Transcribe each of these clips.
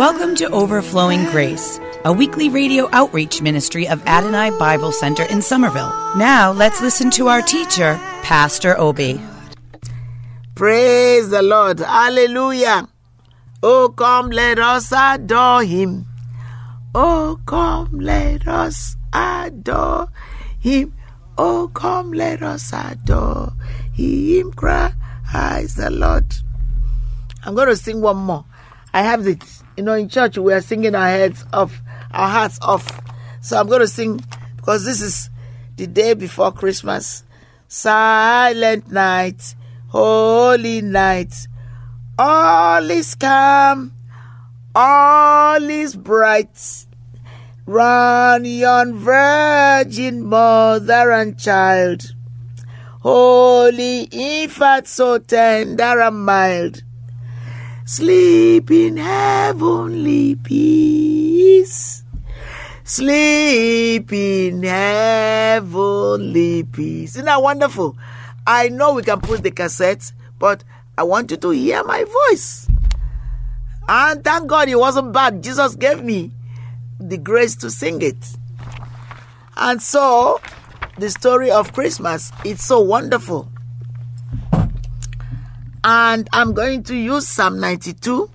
Welcome to Overflowing Grace, a weekly radio outreach ministry of Adonai Bible Center in Somerville. Now let's listen to our teacher, Pastor Obi. Praise the Lord. Hallelujah. Oh, come, let us adore him. Oh, come, let us adore him. Oh, come, let us adore him. Christ the Lord. I'm going to sing one more. I have it. You know, in church we are singing our heads off, our hearts off. So I'm going to sing because this is the day before Christmas. Silent night, holy night. All is calm, all is bright. Run yon virgin mother and child. Holy infant so tender and mild. Sleep in heavenly peace. Sleep in heavenly peace. Isn't that wonderful? I know we can put the cassette, but I want you to hear my voice. And thank God it wasn't bad. Jesus gave me the grace to sing it. And so, the story of Christmas, it's so wonderful. And I'm going to use Psalm 92.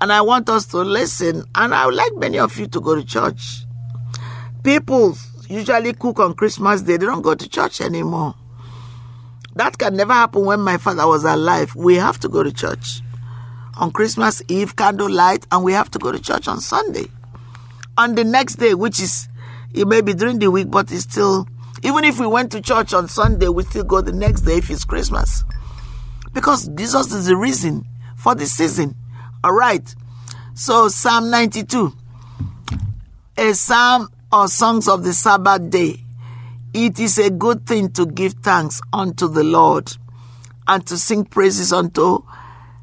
And I want us to listen. And I would like many of you to go to church. People usually cook on Christmas Day, they don't go to church anymore. That can never happen when my father was alive. We have to go to church on Christmas Eve, candlelight, and we have to go to church on Sunday. On the next day, which is, it may be during the week, but it's still, even if we went to church on Sunday, we still go the next day if it's Christmas. Because Jesus is the reason for the season. All right. So, Psalm 92, a psalm or songs of the Sabbath day. It is a good thing to give thanks unto the Lord and to sing praises unto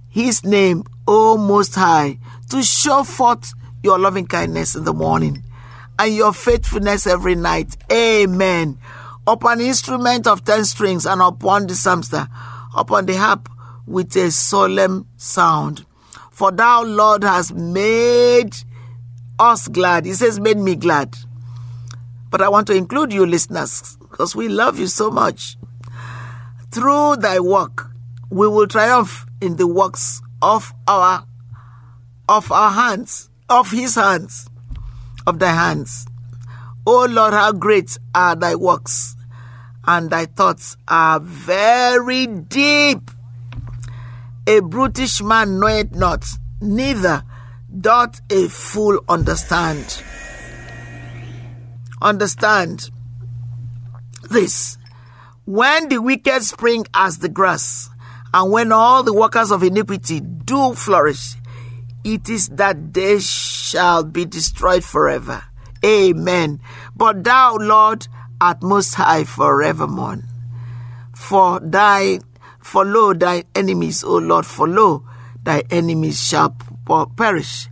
his name, O Most High, to show forth your loving kindness in the morning and your faithfulness every night. Amen. Upon instrument of ten strings and upon the psalmster, upon the harp with a solemn sound. For thou, Lord, hast made us glad. He says, made me glad. But I want to include you, listeners, because we love you so much. Through thy work, we will triumph in the works of our of our hands, of his hands, of thy hands. O Lord, how great are thy works, and thy thoughts are very deep. A brutish man knoweth not, neither doth a fool understand. Understand this. When the wicked spring as the grass, and when all the workers of iniquity do flourish, it is that they shall be destroyed forever. Amen. But thou, Lord, art most high forevermore. For thy, for lo, thy enemies, O Lord, for lo, thy enemies shall perish.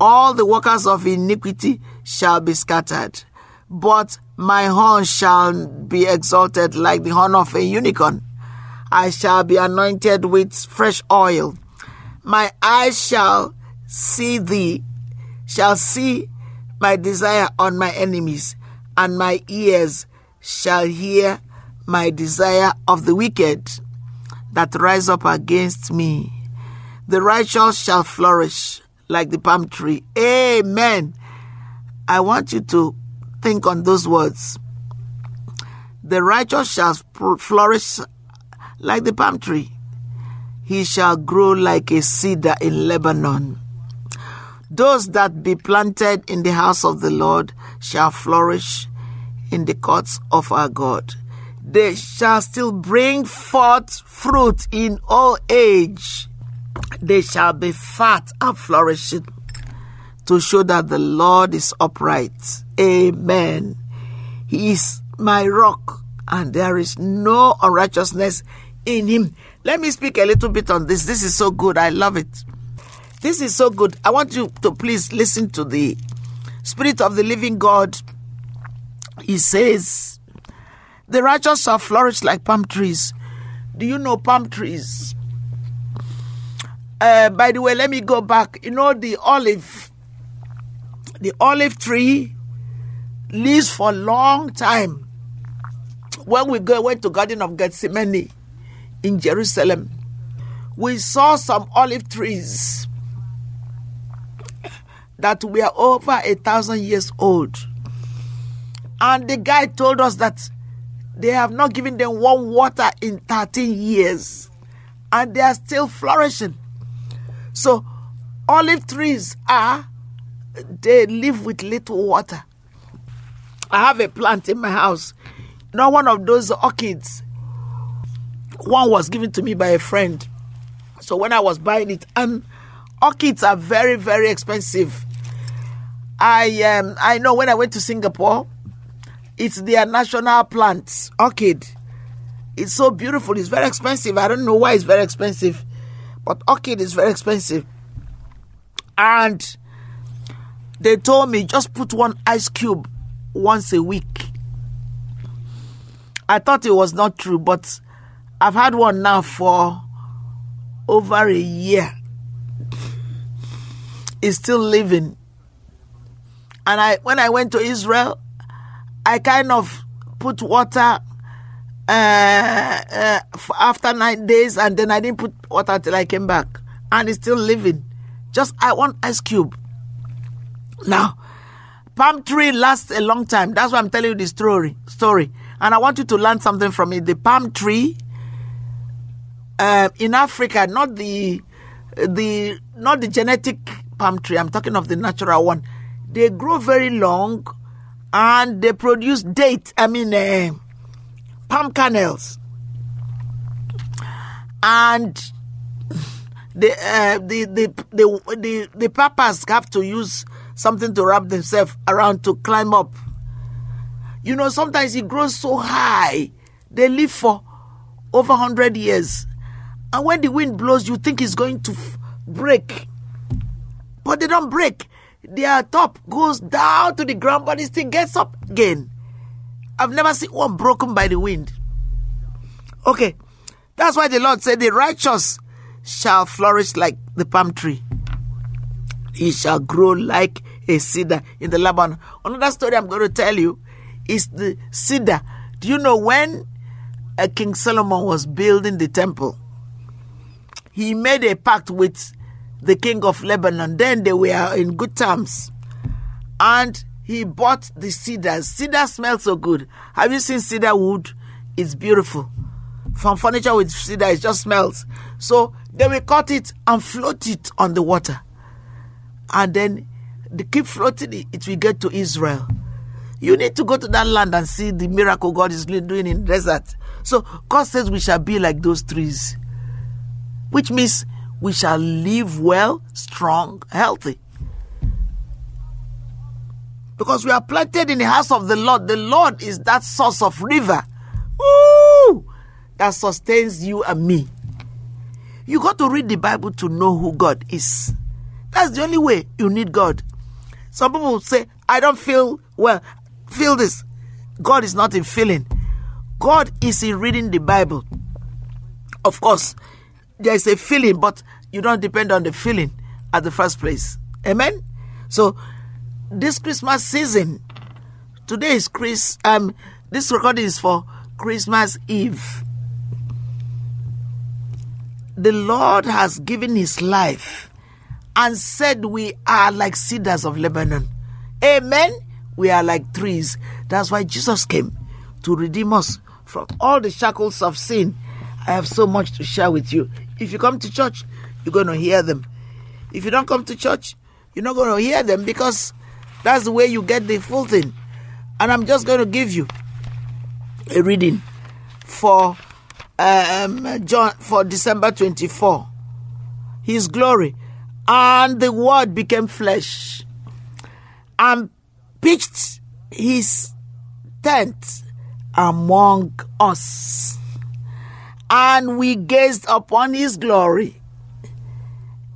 All the workers of iniquity shall be scattered. But my horn shall be exalted like the horn of a unicorn. I shall be anointed with fresh oil. My eyes shall see thee, shall see my desire on my enemies, and my ears shall hear my desire of the wicked that rise up against me. The righteous shall flourish like the palm tree. Amen. I want you to think on those words. The righteous shall flourish like the palm tree. He shall grow like a cedar in Lebanon. Those that be planted in the house of the Lord shall flourish in the courts of our God. They shall still bring forth fruit in all age. They shall be fat and flourishing to show that the Lord is upright. Amen. He is my rock, and there is no unrighteousness in him. Let me speak a little bit on this. This is so good. I love it. This is so good. I want you to please listen to the Spirit of the living God. He says, The righteous shall flourish like palm trees. Do you know palm trees? Uh, by the way, let me go back. You know the olive, the olive tree lives for a long time. When we go went to Garden of Gethsemane in Jerusalem, we saw some olive trees that were over a thousand years old. And the guy told us that they have not given them warm water in 13 years and they are still flourishing. So, olive trees are, they live with little water. I have a plant in my house, not one of those orchids. One was given to me by a friend. So, when I was buying it, and orchids are very, very expensive. I um I know when I went to Singapore, it's their national plant, orchid. It's so beautiful. It's very expensive. I don't know why it's very expensive, but orchid is very expensive. And they told me just put one ice cube once a week. I thought it was not true, but I've had one now for over a year. It's still living and I when I went to Israel, I kind of put water uh, uh, after nine days, and then I didn't put water till I came back, and it's still living. Just I want ice cube. Now, palm tree lasts a long time. That's why I'm telling you the story. Story, and I want you to learn something from it. The palm tree uh, in Africa, not the the not the genetic palm tree. I'm talking of the natural one they grow very long and they produce date, I mean, uh, palm kernels. And the, uh, the, the, the, the, the papas have to use something to wrap themselves around to climb up. You know, sometimes it grows so high, they live for over 100 years. And when the wind blows, you think it's going to f- break. But they don't break their top goes down to the ground, but it still gets up again. I've never seen one broken by the wind. Okay, that's why the Lord said, The righteous shall flourish like the palm tree, he shall grow like a cedar in the Lebanon. Another story I'm going to tell you is the cedar. Do you know when uh, King Solomon was building the temple? He made a pact with the king of Lebanon. Then they were in good terms. And he bought the cedars. Cedar smells so good. Have you seen cedar wood? It's beautiful. From furniture with cedar, it just smells. So they will cut it and float it on the water. And then they keep floating it, it will get to Israel. You need to go to that land and see the miracle God is doing in desert. So God says we shall be like those trees. Which means we shall live well, strong, healthy. Because we are planted in the house of the Lord. The Lord is that source of river Woo! that sustains you and me. You got to read the Bible to know who God is. That's the only way you need God. Some people say, I don't feel well. Feel this. God is not in feeling. God is in reading the Bible. Of course, there is a feeling, but you don't depend on the feeling at the first place. Amen. So this Christmas season, today is Chris. Um, this recording is for Christmas Eve. The Lord has given His life and said we are like cedars of Lebanon. Amen. We are like trees. That's why Jesus came to redeem us from all the shackles of sin. I have so much to share with you. If you come to church, you're going to hear them. If you don't come to church, You're not going to hear them because that's the way you get the full thing. And I'm just going to give you a reading for um, John for December 24. His glory. And the word became flesh and pitched his tent among us. And we gazed upon his glory,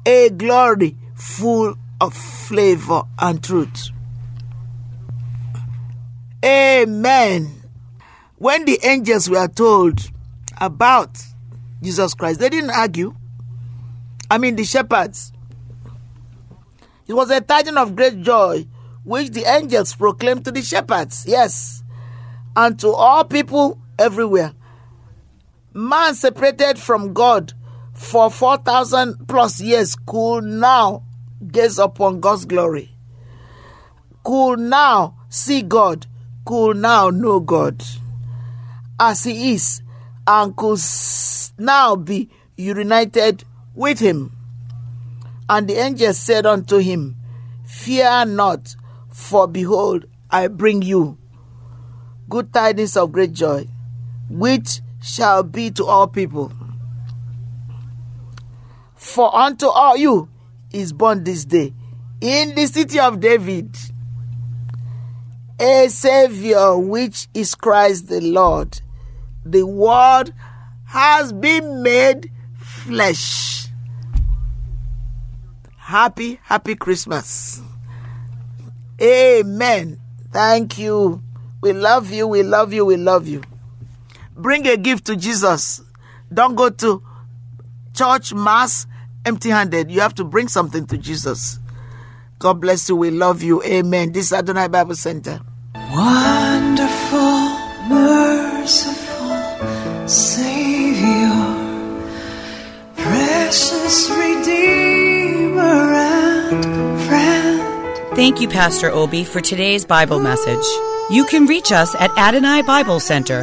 a glory full of flavor and truth. Amen. When the angels were told about Jesus Christ, they didn't argue. I mean, the shepherds. It was a tidings of great joy which the angels proclaimed to the shepherds, yes, and to all people everywhere. Man separated from God for 4,000 plus years could now gaze upon God's glory, could now see God, could now know God. As He is, and could now be united with Him. And the angel said unto him, Fear not, for behold, I bring you good tidings of great joy, which shall be to all people. For unto all you is born this day in the city of David a Savior, which is Christ the Lord. The Word has been made flesh. Happy, happy Christmas. Amen. Thank you. We love you. We love you. We love you. Bring a gift to Jesus. Don't go to church, mass, empty handed. You have to bring something to Jesus. God bless you. We love you. Amen. This is Adonai Bible Center. Wonderful, merciful Savior, precious Redeemer and friend. Thank you, Pastor Obi, for today's Bible message. You can reach us at Adonai Bible Center,